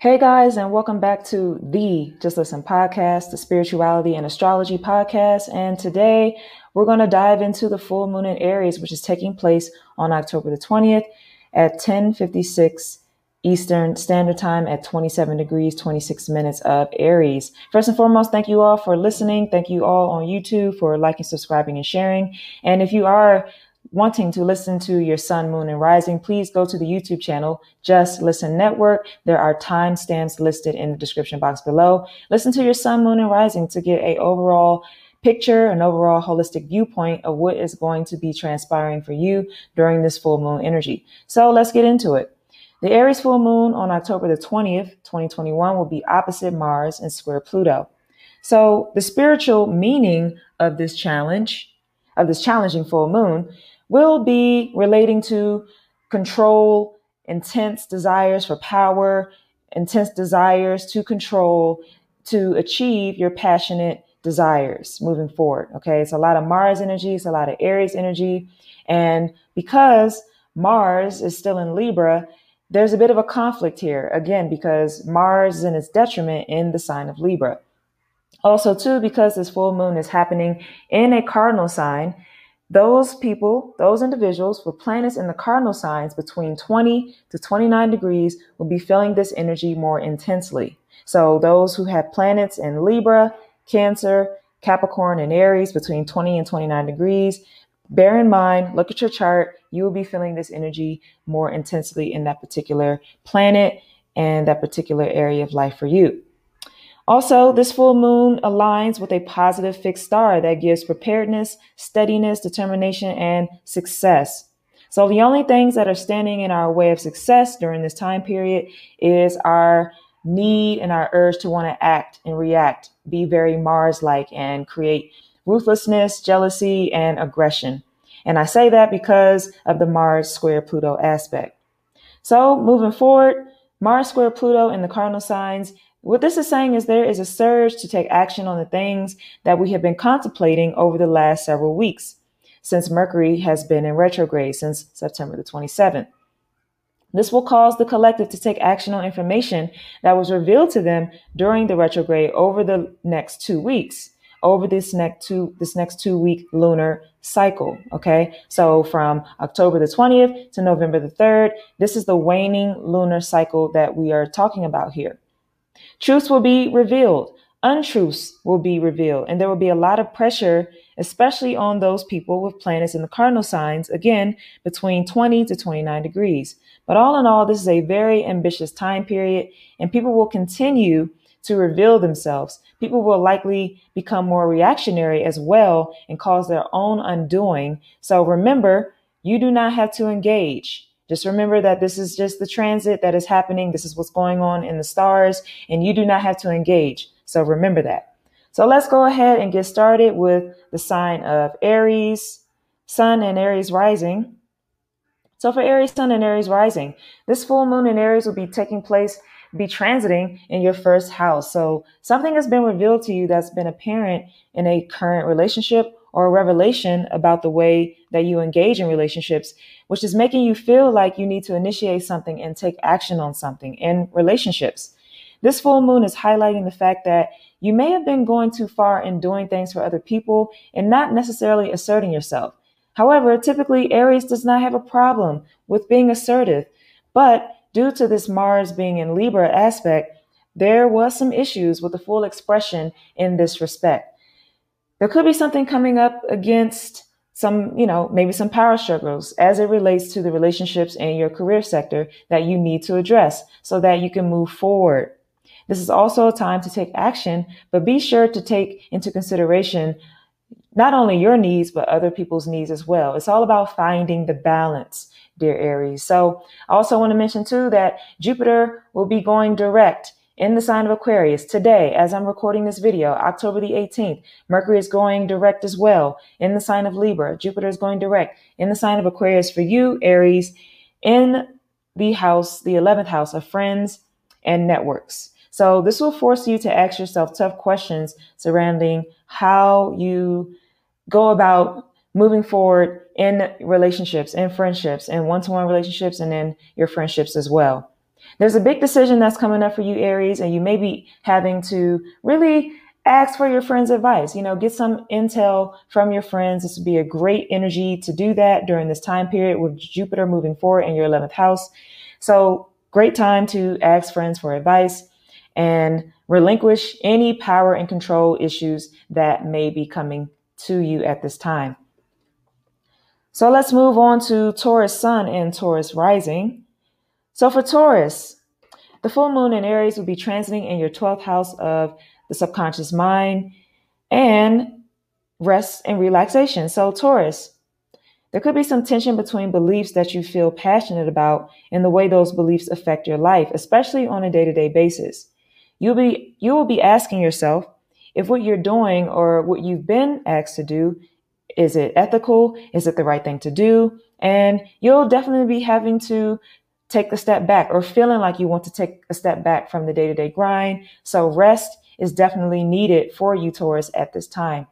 Hey guys, and welcome back to the Just Listen podcast, the spirituality and astrology podcast. And today we're going to dive into the full moon in Aries, which is taking place on October the 20th at 1056 Eastern Standard Time at 27 degrees, 26 minutes of Aries. First and foremost, thank you all for listening. Thank you all on YouTube for liking, subscribing, and sharing. And if you are wanting to listen to your sun, moon, and rising, please go to the YouTube channel, Just Listen Network. There are timestamps listed in the description box below. Listen to your sun, moon, and rising to get a overall picture, an overall holistic viewpoint of what is going to be transpiring for you during this full moon energy. So let's get into it. The Aries full moon on October the 20th, 2021 will be opposite Mars and square Pluto. So the spiritual meaning of this challenge, of this challenging full moon will be relating to control, intense desires for power, intense desires to control, to achieve your passionate desires moving forward. Okay. It's a lot of Mars energy. It's a lot of Aries energy. And because Mars is still in Libra, there's a bit of a conflict here again, because Mars is in its detriment in the sign of Libra. Also, too, because this full moon is happening in a cardinal sign, those people, those individuals with planets in the cardinal signs between 20 to 29 degrees will be feeling this energy more intensely. So those who have planets in Libra, Cancer, Capricorn, and Aries between 20 and 29 degrees, bear in mind, look at your chart, you will be feeling this energy more intensely in that particular planet and that particular area of life for you. Also, this full moon aligns with a positive fixed star that gives preparedness, steadiness, determination, and success. So the only things that are standing in our way of success during this time period is our need and our urge to want to act and react, be very Mars like, and create ruthlessness, jealousy, and aggression. And I say that because of the Mars square Pluto aspect. So moving forward, Mars square Pluto in the cardinal signs what this is saying is there is a surge to take action on the things that we have been contemplating over the last several weeks since Mercury has been in retrograde since September the 27th. This will cause the collective to take action on information that was revealed to them during the retrograde over the next two weeks, over this next two this next two week lunar cycle. Okay, so from October the 20th to November the 3rd, this is the waning lunar cycle that we are talking about here. Truths will be revealed, untruths will be revealed, and there will be a lot of pressure, especially on those people with planets in the cardinal signs, again, between 20 to 29 degrees. But all in all, this is a very ambitious time period, and people will continue to reveal themselves. People will likely become more reactionary as well and cause their own undoing. So remember, you do not have to engage. Just remember that this is just the transit that is happening. This is what's going on in the stars, and you do not have to engage. So remember that. So let's go ahead and get started with the sign of Aries, Sun, and Aries rising. So for Aries, Sun, and Aries rising, this full moon in Aries will be taking place, be transiting in your first house. So something has been revealed to you that's been apparent in a current relationship or a revelation about the way that you engage in relationships, which is making you feel like you need to initiate something and take action on something in relationships. This full moon is highlighting the fact that you may have been going too far in doing things for other people and not necessarily asserting yourself. However, typically Aries does not have a problem with being assertive, but due to this Mars being in Libra aspect, there was some issues with the full expression in this respect there could be something coming up against some, you know, maybe some power struggles as it relates to the relationships in your career sector that you need to address so that you can move forward. This is also a time to take action, but be sure to take into consideration not only your needs, but other people's needs as well. It's all about finding the balance, dear Aries. So I also want to mention too that Jupiter will be going direct in the sign of Aquarius today, as I'm recording this video, October the 18th, Mercury is going direct as well in the sign of Libra. Jupiter is going direct in the sign of Aquarius for you, Aries, in the house, the 11th house of friends and networks. So this will force you to ask yourself tough questions surrounding how you go about moving forward in relationships, in friendships, in one-to-one relationships, and in your friendships as well. There's a big decision that's coming up for you, Aries, and you may be having to really ask for your friends' advice. You know, get some intel from your friends. This would be a great energy to do that during this time period with Jupiter moving forward in your 11th house. So, great time to ask friends for advice and relinquish any power and control issues that may be coming to you at this time. So, let's move on to Taurus Sun and Taurus Rising. So, for Taurus, the full moon in Aries will be transiting in your 12th house of the subconscious mind, and rest and relaxation. So, Taurus, there could be some tension between beliefs that you feel passionate about and the way those beliefs affect your life, especially on a day to day basis. You'll be, you will be asking yourself if what you're doing or what you've been asked to do, is it ethical? Is it the right thing to do? And you'll definitely be having to take a step back or feeling like you want to take a step back from the day to day grind. So rest is definitely needed for you, Taurus, at this time.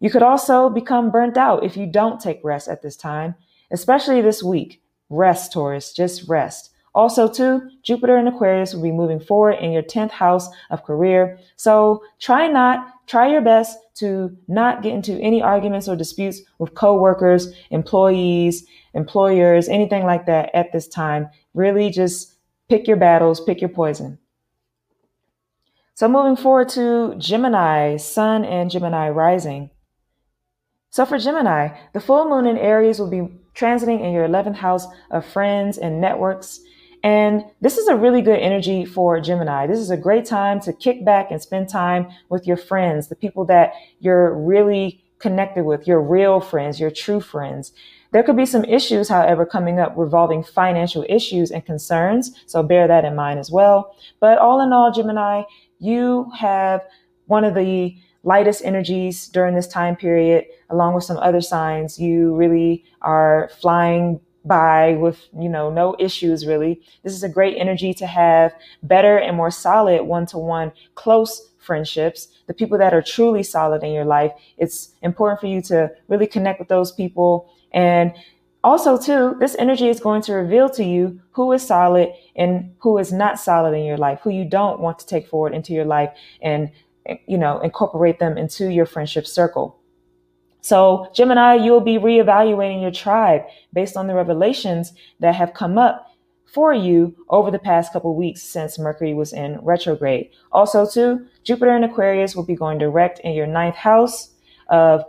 You could also become burnt out if you don't take rest at this time, especially this week. Rest, Taurus, just rest. Also, too, Jupiter and Aquarius will be moving forward in your 10th house of career. So try not, try your best to not get into any arguments or disputes with coworkers, employees, employers, anything like that at this time. Really just pick your battles, pick your poison. So moving forward to Gemini, Sun and Gemini rising. So for Gemini, the full moon in Aries will be transiting in your 11th house of friends and networks. And this is a really good energy for Gemini. This is a great time to kick back and spend time with your friends, the people that you're really connected with, your real friends, your true friends. There could be some issues, however, coming up revolving financial issues and concerns. So bear that in mind as well. But all in all, Gemini, you have one of the lightest energies during this time period, along with some other signs. You really are flying by with, you know, no issues really. This is a great energy to have better and more solid one to one close friendships, the people that are truly solid in your life. It's important for you to really connect with those people and also, too, this energy is going to reveal to you who is solid and who is not solid in your life, who you don't want to take forward into your life and, you know, incorporate them into your friendship circle. So, Gemini, you'll be reevaluating your tribe based on the revelations that have come up for you over the past couple weeks since Mercury was in retrograde. Also, too, Jupiter in Aquarius will be going direct in your ninth house of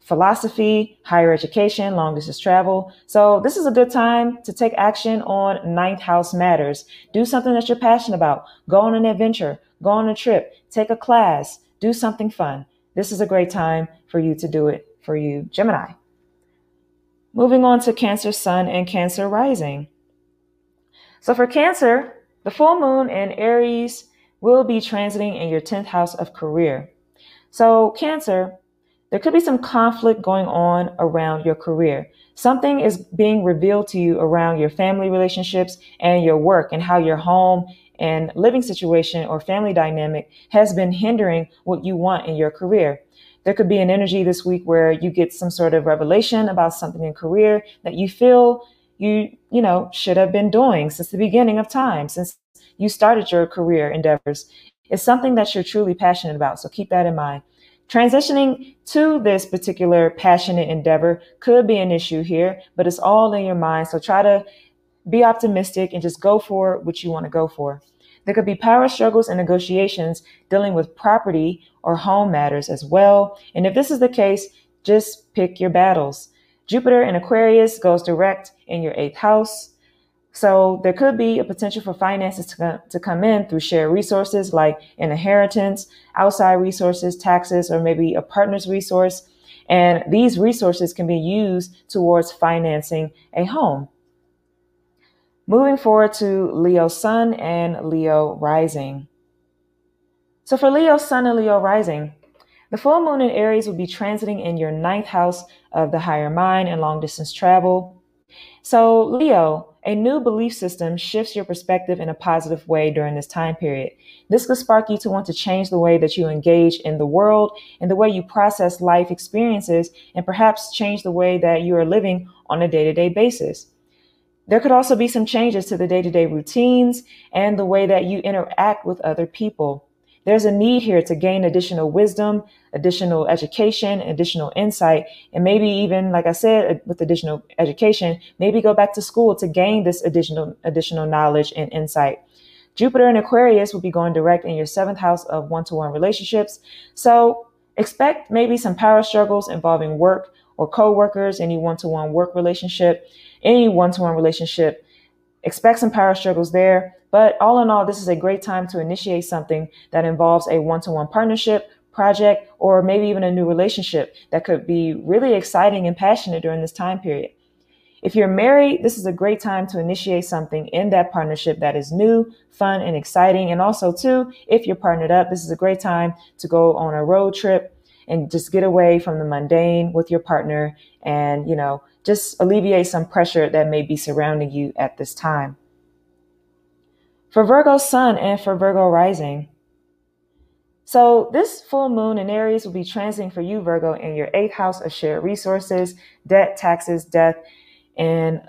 philosophy, higher education, long distance travel. So this is a good time to take action on ninth house matters. Do something that you're passionate about. Go on an adventure, go on a trip, take a class, do something fun. This is a great time for you to do it for you, Gemini. Moving on to Cancer Sun and Cancer Rising. So for Cancer, the full moon in Aries will be transiting in your 10th house of career. So Cancer, there could be some conflict going on around your career. Something is being revealed to you around your family relationships and your work and how your home and living situation or family dynamic has been hindering what you want in your career. There could be an energy this week where you get some sort of revelation about something in career that you feel you, you know, should have been doing since the beginning of time, since you started your career endeavors. It's something that you're truly passionate about. So keep that in mind. Transitioning to this particular passionate endeavor could be an issue here, but it's all in your mind. So try to be optimistic and just go for what you want to go for. There could be power struggles and negotiations dealing with property or home matters as well. And if this is the case, just pick your battles. Jupiter in Aquarius goes direct in your eighth house. So there could be a potential for finances to, to come in through shared resources like an inheritance, outside resources, taxes, or maybe a partner's resource. And these resources can be used towards financing a home. Moving forward to Leo Sun and Leo Rising. So for Leo Sun and Leo Rising, the full moon in Aries will be transiting in your ninth house of the higher mind and long distance travel. So Leo, a new belief system shifts your perspective in a positive way during this time period. This could spark you to want to change the way that you engage in the world and the way you process life experiences and perhaps change the way that you are living on a day to day basis. There could also be some changes to the day to day routines and the way that you interact with other people. There's a need here to gain additional wisdom, additional education, additional insight, and maybe even, like I said, uh, with additional education, maybe go back to school to gain this additional, additional knowledge and insight. Jupiter and Aquarius will be going direct in your seventh house of one to one relationships. So expect maybe some power struggles involving work or co-workers, any one to one work relationship, any one to one relationship. Expect some power struggles there. But all in all, this is a great time to initiate something that involves a one to one partnership, project, or maybe even a new relationship that could be really exciting and passionate during this time period. If you're married, this is a great time to initiate something in that partnership that is new, fun, and exciting. And also, too, if you're partnered up, this is a great time to go on a road trip and just get away from the mundane with your partner and, you know, just alleviate some pressure that may be surrounding you at this time. For Virgo sun and for Virgo rising. So this full moon in Aries will be transiting for you, Virgo, in your eighth house of shared resources, debt, taxes, death, and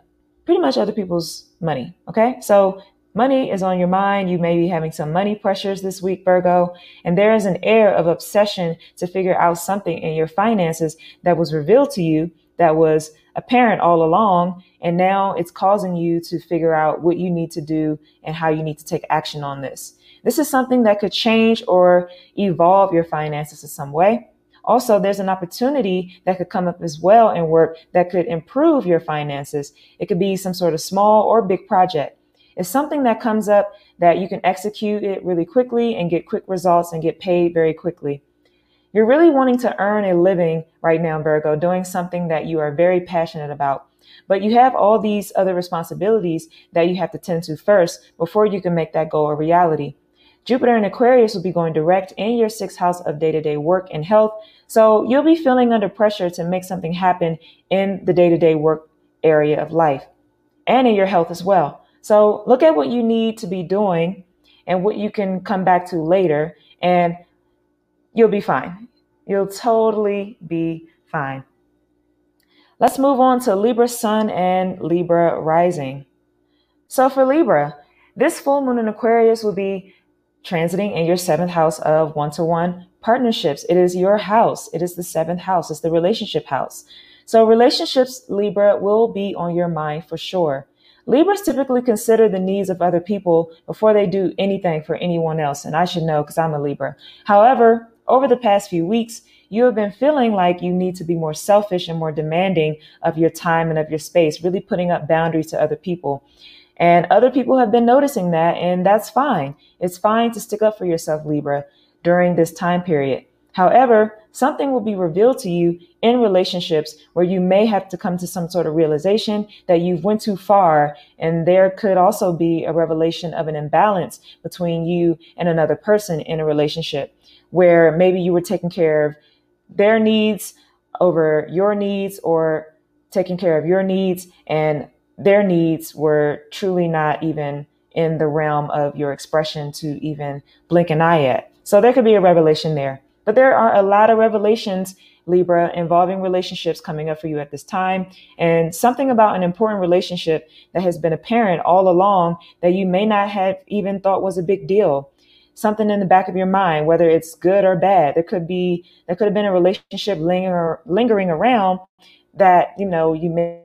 pretty much other people's money. Okay. So money is on your mind. You may be having some money pressures this week, Virgo, and there is an air of obsession to figure out something in your finances that was revealed to you that was apparent all along. And now it's causing you to figure out what you need to do and how you need to take action on this. This is something that could change or evolve your finances in some way. Also, there's an opportunity that could come up as well in work that could improve your finances. It could be some sort of small or big project. It's something that comes up that you can execute it really quickly and get quick results and get paid very quickly. You're really wanting to earn a living right now, Virgo, doing something that you are very passionate about. But you have all these other responsibilities that you have to tend to first before you can make that goal a reality. Jupiter in Aquarius will be going direct in your sixth house of day to day work and health. So you'll be feeling under pressure to make something happen in the day to day work area of life and in your health as well. So look at what you need to be doing and what you can come back to later and you'll be fine. You'll totally be fine. Let's move on to Libra Sun and Libra Rising. So for Libra, this full moon in Aquarius will be transiting in your seventh house of one to one partnerships. It is your house. It is the seventh house. It's the relationship house. So relationships, Libra, will be on your mind for sure. Libras typically consider the needs of other people before they do anything for anyone else. And I should know because I'm a Libra. However, over the past few weeks, you have been feeling like you need to be more selfish and more demanding of your time and of your space, really putting up boundaries to other people. And other people have been noticing that, and that's fine. It's fine to stick up for yourself, Libra, during this time period. However, something will be revealed to you in relationships where you may have to come to some sort of realization that you've went too far. And there could also be a revelation of an imbalance between you and another person in a relationship where maybe you were taking care of their needs over your needs or taking care of your needs and their needs were truly not even in the realm of your expression to even blink an eye at. So there could be a revelation there. But there are a lot of revelations, Libra, involving relationships coming up for you at this time. And something about an important relationship that has been apparent all along that you may not have even thought was a big deal. Something in the back of your mind, whether it's good or bad. There could be, there could have been a relationship linger, lingering around that, you know, you may,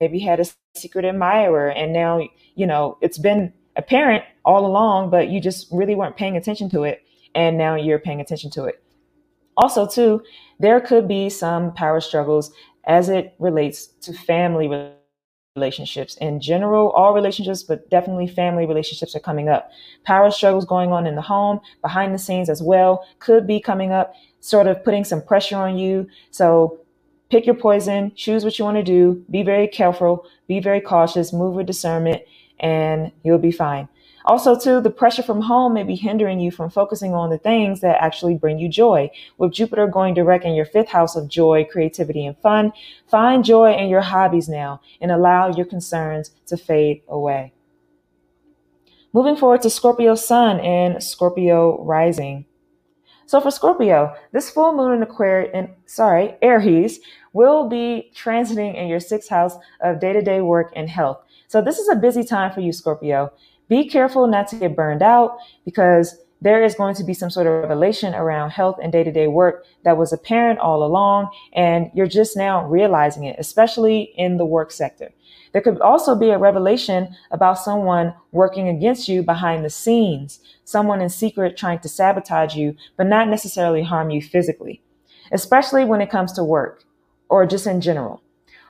maybe had a secret admirer and now, you know, it's been apparent all along, but you just really weren't paying attention to it. And now you're paying attention to it. Also, too, there could be some power struggles as it relates to family relationships in general all relationships but definitely family relationships are coming up. Power struggles going on in the home behind the scenes as well could be coming up sort of putting some pressure on you. So pick your poison choose what you want to do be very careful be very cautious move with discernment and you'll be fine also, too, the pressure from home may be hindering you from focusing on the things that actually bring you joy. With Jupiter going direct in your fifth house of joy, creativity, and fun, find joy in your hobbies now and allow your concerns to fade away. Moving forward to Scorpio Sun and Scorpio Rising. So for Scorpio, this full moon in Aquarius, in, sorry, Aries, will be transiting in your sixth house of day-to-day work and health. So this is a busy time for you, Scorpio. Be careful not to get burned out because there is going to be some sort of revelation around health and day to day work that was apparent all along. And you're just now realizing it, especially in the work sector. There could also be a revelation about someone working against you behind the scenes, someone in secret trying to sabotage you, but not necessarily harm you physically, especially when it comes to work or just in general.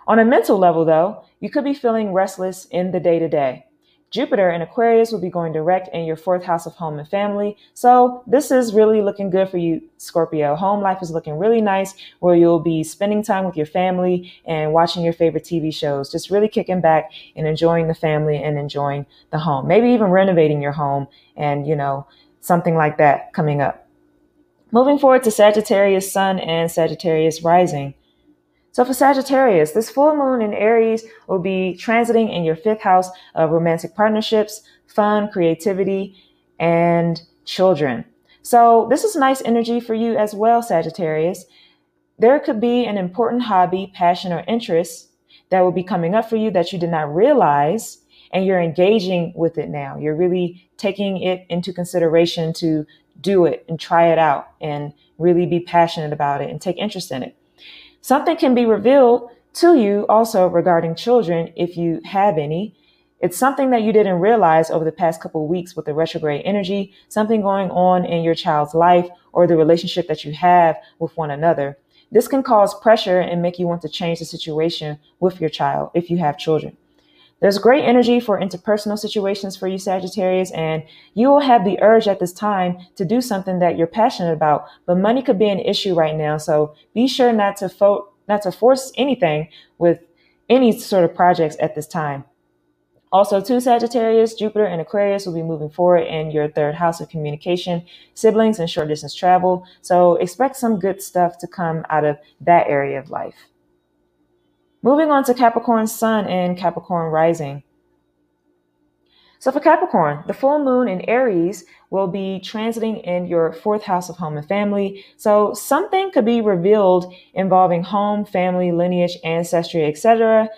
On a mental level, though, you could be feeling restless in the day to day. Jupiter in Aquarius will be going direct in your fourth house of home and family. So this is really looking good for you, Scorpio. Home life is looking really nice where you'll be spending time with your family and watching your favorite TV shows, just really kicking back and enjoying the family and enjoying the home. Maybe even renovating your home and, you know, something like that coming up. Moving forward to Sagittarius Sun and Sagittarius Rising. So for Sagittarius, this full moon in Aries will be transiting in your fifth house of romantic partnerships, fun, creativity, and children. So this is nice energy for you as well, Sagittarius. There could be an important hobby, passion, or interest that will be coming up for you that you did not realize, and you're engaging with it now. You're really taking it into consideration to do it and try it out and really be passionate about it and take interest in it. Something can be revealed to you also regarding children if you have any. It's something that you didn't realize over the past couple weeks with the retrograde energy, something going on in your child's life or the relationship that you have with one another. This can cause pressure and make you want to change the situation with your child if you have children. There's great energy for interpersonal situations for you, Sagittarius, and you will have the urge at this time to do something that you're passionate about. But money could be an issue right now, so be sure not to fo- not to force anything with any sort of projects at this time. Also, too Sagittarius, Jupiter and Aquarius will be moving forward in your third house of communication, siblings, and short distance travel. So expect some good stuff to come out of that area of life. Moving on to Capricorn Sun and Capricorn Rising. So for Capricorn, the full moon in Aries will be transiting in your fourth house of home and family. So something could be revealed involving home, family, lineage, ancestry, etc.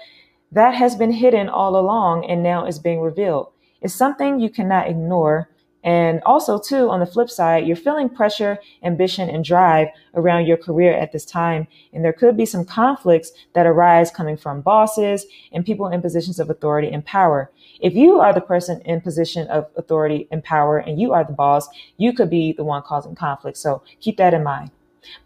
that has been hidden all along and now is being revealed. It's something you cannot ignore and also, too, on the flip side, you're feeling pressure, ambition, and drive around your career at this time. And there could be some conflicts that arise coming from bosses and people in positions of authority and power. If you are the person in position of authority and power and you are the boss, you could be the one causing conflict. So keep that in mind.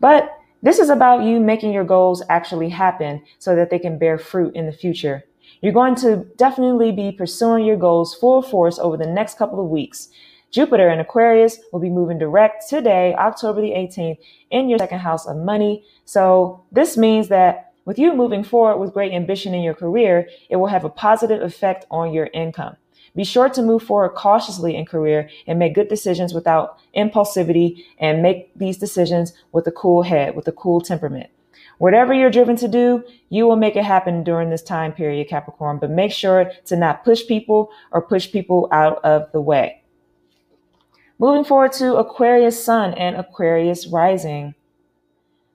But this is about you making your goals actually happen so that they can bear fruit in the future. You're going to definitely be pursuing your goals full force over the next couple of weeks. Jupiter in Aquarius will be moving direct today, October the 18th, in your second house of money. So this means that with you moving forward with great ambition in your career, it will have a positive effect on your income. Be sure to move forward cautiously in career and make good decisions without impulsivity and make these decisions with a cool head, with a cool temperament. Whatever you're driven to do, you will make it happen during this time period, Capricorn, but make sure to not push people or push people out of the way. Moving forward to Aquarius Sun and Aquarius Rising.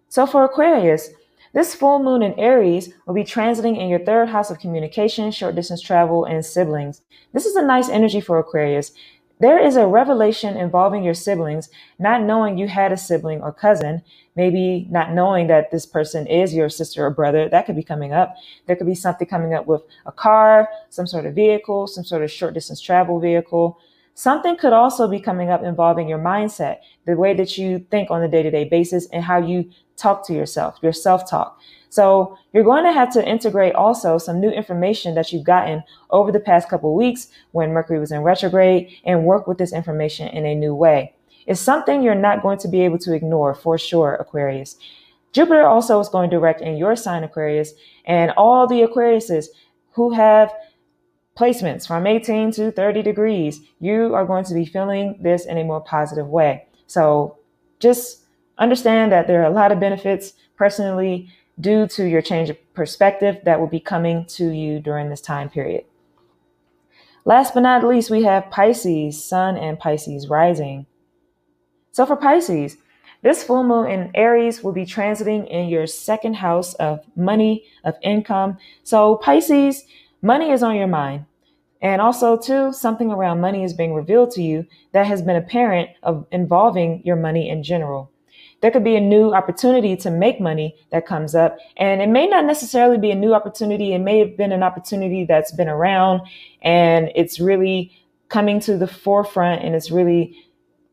So for Aquarius, this full moon in Aries will be transiting in your third house of communication, short distance travel, and siblings. This is a nice energy for Aquarius. There is a revelation involving your siblings, not knowing you had a sibling or cousin, maybe not knowing that this person is your sister or brother. That could be coming up. There could be something coming up with a car, some sort of vehicle, some sort of short distance travel vehicle, Something could also be coming up involving your mindset, the way that you think on a day to day basis and how you talk to yourself, your self talk. So you're going to have to integrate also some new information that you've gotten over the past couple weeks when Mercury was in retrograde and work with this information in a new way. It's something you're not going to be able to ignore for sure, Aquarius. Jupiter also is going direct in your sign, Aquarius, and all the Aquariuses who have placements from 18 to 30 degrees, you are going to be feeling this in a more positive way. So just understand that there are a lot of benefits personally due to your change of perspective that will be coming to you during this time period. Last but not least, we have Pisces, Sun and Pisces rising. So for Pisces, this full moon in Aries will be transiting in your second house of money, of income. So Pisces, Money is on your mind. And also, too, something around money is being revealed to you that has been apparent of involving your money in general. There could be a new opportunity to make money that comes up, and it may not necessarily be a new opportunity. It may have been an opportunity that's been around and it's really coming to the forefront and it's really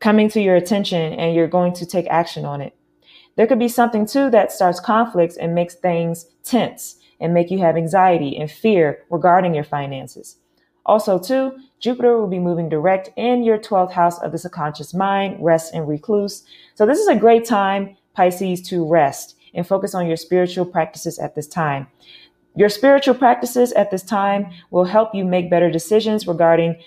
coming to your attention and you're going to take action on it. There could be something too that starts conflicts and makes things tense and make you have anxiety and fear regarding your finances. Also, too, Jupiter will be moving direct in your 12th house of the subconscious mind, rest and recluse. So this is a great time, Pisces, to rest and focus on your spiritual practices at this time. Your spiritual practices at this time will help you make better decisions regarding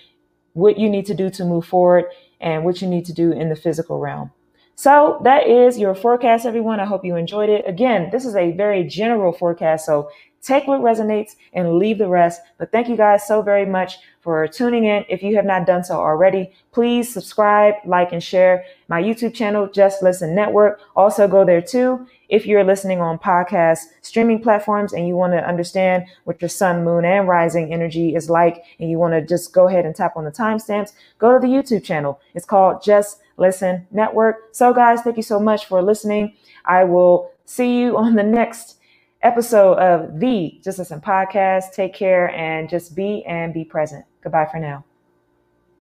what you need to do to move forward and what you need to do in the physical realm. So that is your forecast, everyone. I hope you enjoyed it. Again, this is a very general forecast. So Take what resonates and leave the rest. But thank you guys so very much for tuning in. If you have not done so already, please subscribe, like, and share my YouTube channel, Just Listen Network. Also go there too. If you're listening on podcast streaming platforms and you want to understand what your sun, moon, and rising energy is like, and you want to just go ahead and tap on the timestamps, go to the YouTube channel. It's called Just Listen Network. So guys, thank you so much for listening. I will see you on the next episode of the Just Listen podcast. Take care and just be and be present. Goodbye for now.